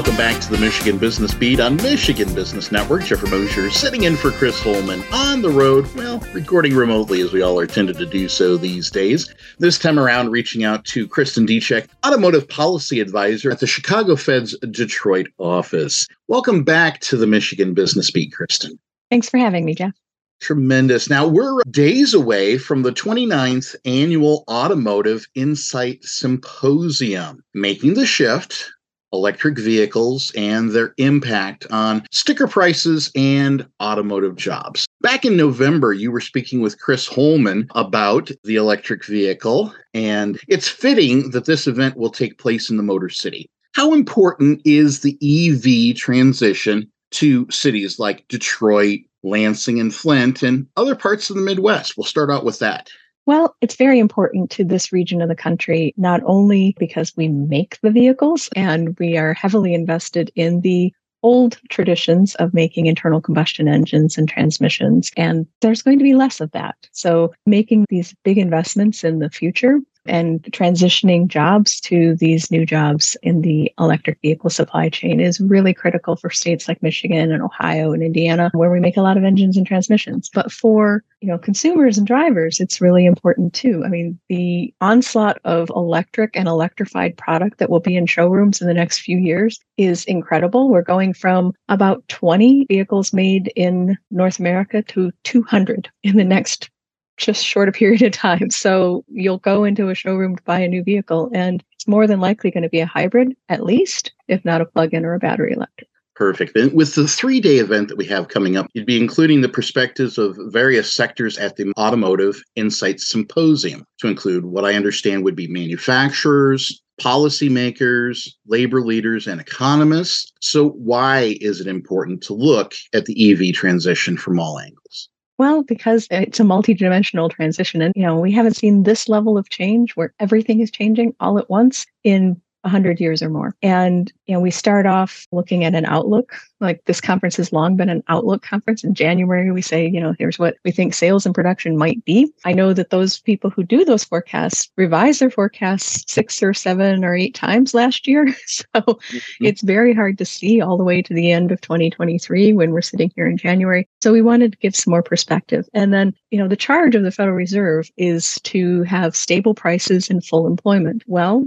Welcome back to the Michigan Business Beat on Michigan Business Network. Jeffrey Mosher sitting in for Chris Holman on the road, well, recording remotely as we all are tended to do so these days. This time around, reaching out to Kristin Dziczek, Automotive Policy Advisor at the Chicago Fed's Detroit office. Welcome back to the Michigan Business Beat, Kristin. Thanks for having me, Jeff. Tremendous. Now, we're days away from the 29th annual Automotive Insight Symposium, making the shift electric vehicles and their impact on sticker prices and automotive jobs. Back in November, you were speaking with Chris Holman about the electric vehicle, and it's fitting that this event will take place in the Motor City. How important is the EV transition to cities like Detroit, Lansing, and Flint, and other parts of the Midwest? We'll start out with that. Well, it's very important to this region of the country, not only because we make the vehicles and we are heavily invested in the old traditions of making internal combustion engines and transmissions, and there's going to be less of that. So, making these big investments in the future and transitioning jobs to these new jobs in the electric vehicle supply chain is really critical for states like Michigan and Ohio and Indiana where we make a lot of engines and transmissions. But for you know consumers and drivers it's really important too. I mean the onslaught of electric and electrified product that will be in showrooms in the next few years is incredible. We're going from about 20 vehicles made in north america to 200 in the next just short a period of time. So you'll go into a showroom to buy a new vehicle, and it's more than likely going to be a hybrid, at least, if not a plug in or a battery electric. Perfect. And with the three day event that we have coming up, you'd be including the perspectives of various sectors at the Automotive Insights Symposium, to include what I understand would be manufacturers, policymakers, labor leaders, and economists. So, why is it important to look at the EV transition from all angles? Well, because it's a multi-dimensional transition. And, you know, we haven't seen this level of change where everything is changing all at once in 100 years or more. And, you know, we start off looking at an outlook. Like this conference has long been an outlook conference. In January, we say, you know, here's what we think sales and production might be. I know that those people who do those forecasts revise their forecasts six or seven or eight times last year. So mm-hmm. it's very hard to see all the way to the end of 2023 when we're sitting here in January. So we wanted to give some more perspective. And then, you know, the charge of the Federal Reserve is to have stable prices and full employment. Well,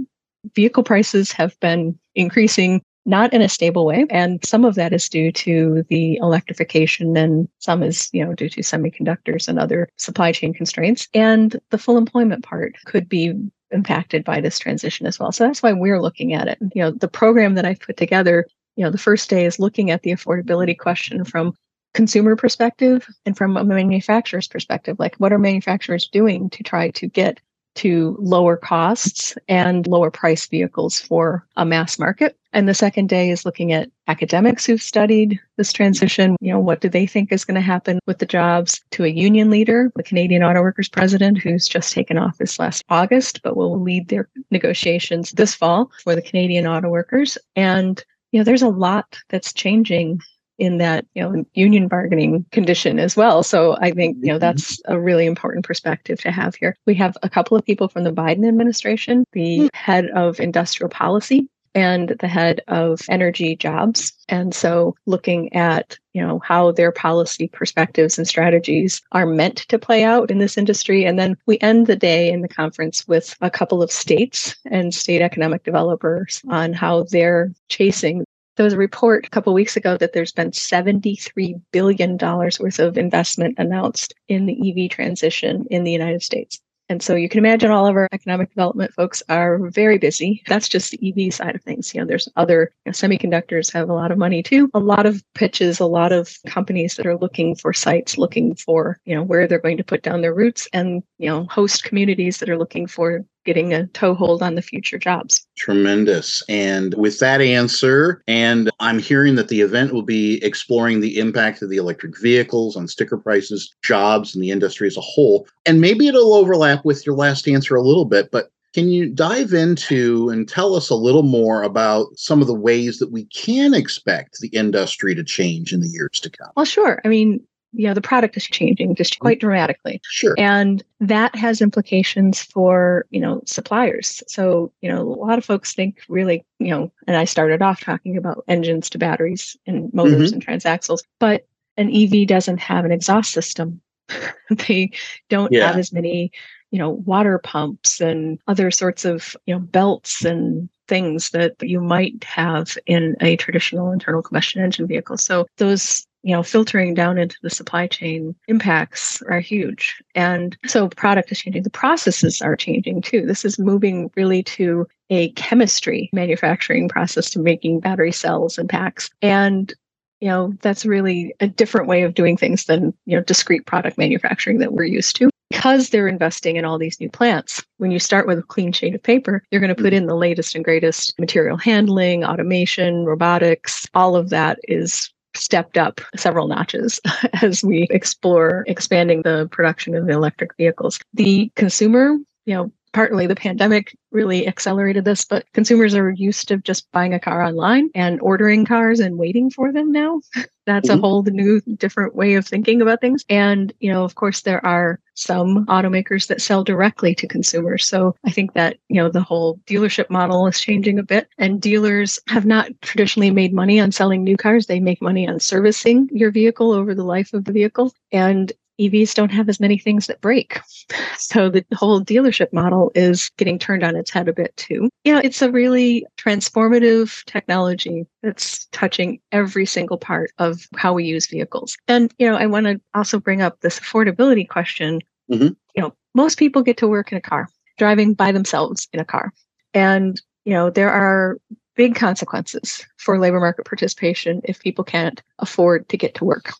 vehicle prices have been increasing not in a stable way and some of that is due to the electrification and some is you know due to semiconductors and other supply chain constraints. And the full employment part could be impacted by this transition as well. So that's why we're looking at it. You know the program that i've put together you know the first day is looking at the affordability question from consumer perspective and from a manufacturer's perspective like what are manufacturers doing to try to get to lower costs and lower price vehicles for a mass market. And the second day is looking at academics who've studied this transition. You know, what do they think is going to happen with the jobs to a union leader, the Canadian Auto Workers president, who's just taken office last August, but will lead their negotiations this fall for the Canadian auto workers. And you know, there's a lot that's changing in that you know union bargaining condition as well so i think you know mm-hmm. that's a really important perspective to have here we have a couple of people from the biden administration the mm. head of industrial policy and the head of energy jobs and so looking at you know how their policy perspectives and strategies are meant to play out in this industry and then we end the day in the conference with a couple of states and state economic developers on how they're chasing there was a report a couple weeks ago that there's been $73 billion worth of investment announced in the EV transition in the United States. And so you can imagine all of our economic development folks are very busy. That's just the EV side of things. You know, there's other you know, semiconductors have a lot of money too. A lot of pitches, a lot of companies that are looking for sites, looking for, you know, where they're going to put down their roots and, you know, host communities that are looking for getting a toehold on the future jobs. Tremendous. And with that answer, and I'm hearing that the event will be exploring the impact of the electric vehicles on sticker prices, jobs, and the industry as a whole. And maybe it'll overlap with your last answer a little bit, but can you dive into and tell us a little more about some of the ways that we can expect the industry to change in the years to come? Well, sure. I mean, you know, the product is changing just quite dramatically. Sure. And that has implications for, you know, suppliers. So, you know, a lot of folks think really, you know, and I started off talking about engines to batteries and motors mm-hmm. and transaxles, but an EV doesn't have an exhaust system. they don't yeah. have as many you know water pumps and other sorts of you know belts and things that you might have in a traditional internal combustion engine vehicle so those you know filtering down into the supply chain impacts are huge. And so product is changing. The processes are changing too. This is moving really to a chemistry manufacturing process to making battery cells and packs. And you know that's really a different way of doing things than you know discrete product manufacturing that we're used to. Because they're investing in all these new plants when you start with a clean sheet of paper you're going to put in the latest and greatest material handling automation robotics all of that is stepped up several notches as we explore expanding the production of electric vehicles. The consumer you know partly the pandemic really accelerated this, but consumers are used to just buying a car online and ordering cars and waiting for them now. That's mm-hmm. a whole new different way of thinking about things. And, you know, of course, there are some automakers that sell directly to consumers. So I think that, you know, the whole dealership model is changing a bit. And dealers have not traditionally made money on selling new cars. They make money on servicing your vehicle over the life of the vehicle. And EVs don't have as many things that break. So the whole dealership model is getting turned on its head a bit too. Yeah, it's a really transformative technology that's touching every single part of how we use vehicles. And, you know, I want to also bring up this affordability question. Mm-hmm. You know, most people get to work in a car, driving by themselves in a car. And, you know, there are big consequences for labor market participation if people can't afford to get to work.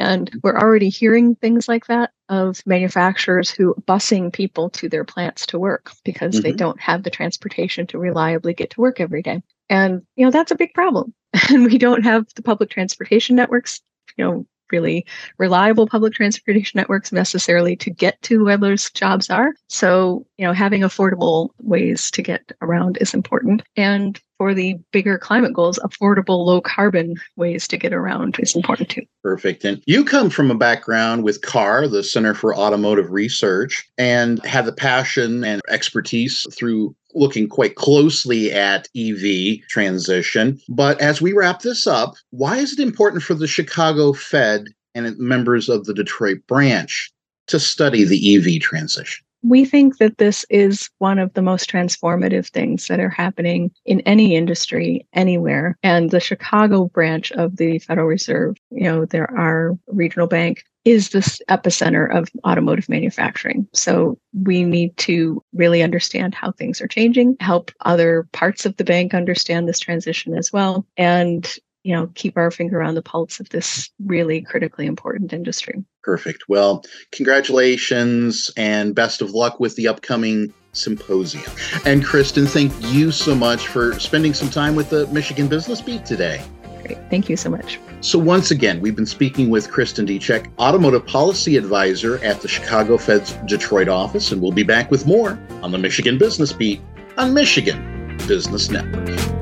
And we're already hearing things like that of manufacturers who busing people to their plants to work because mm-hmm. they don't have the transportation to reliably get to work every day. And, you know, that's a big problem. And we don't have the public transportation networks, you know, really reliable public transportation networks necessarily to get to where those jobs are. So, you know, having affordable ways to get around is important. And for the bigger climate goals, affordable low carbon ways to get around is important too. Perfect. And you come from a background with CAR, the Center for Automotive Research, and have the passion and expertise through looking quite closely at EV transition. But as we wrap this up, why is it important for the Chicago Fed and members of the Detroit branch to study the EV transition? We think that this is one of the most transformative things that are happening in any industry anywhere. And the Chicago branch of the Federal Reserve, you know, there are regional bank is this epicenter of automotive manufacturing. So we need to really understand how things are changing, help other parts of the bank understand this transition as well, and you know keep our finger on the pulse of this really critically important industry. Perfect. Well, congratulations and best of luck with the upcoming symposium. And Kristin, thank you so much for spending some time with the Michigan Business Beat today. Great. Thank you so much. So, once again, we've been speaking with Kristin Dziczek, Automotive Policy Advisor at the Chicago Fed's Detroit office, and we'll be back with more on the Michigan Business Beat on Michigan Business Network.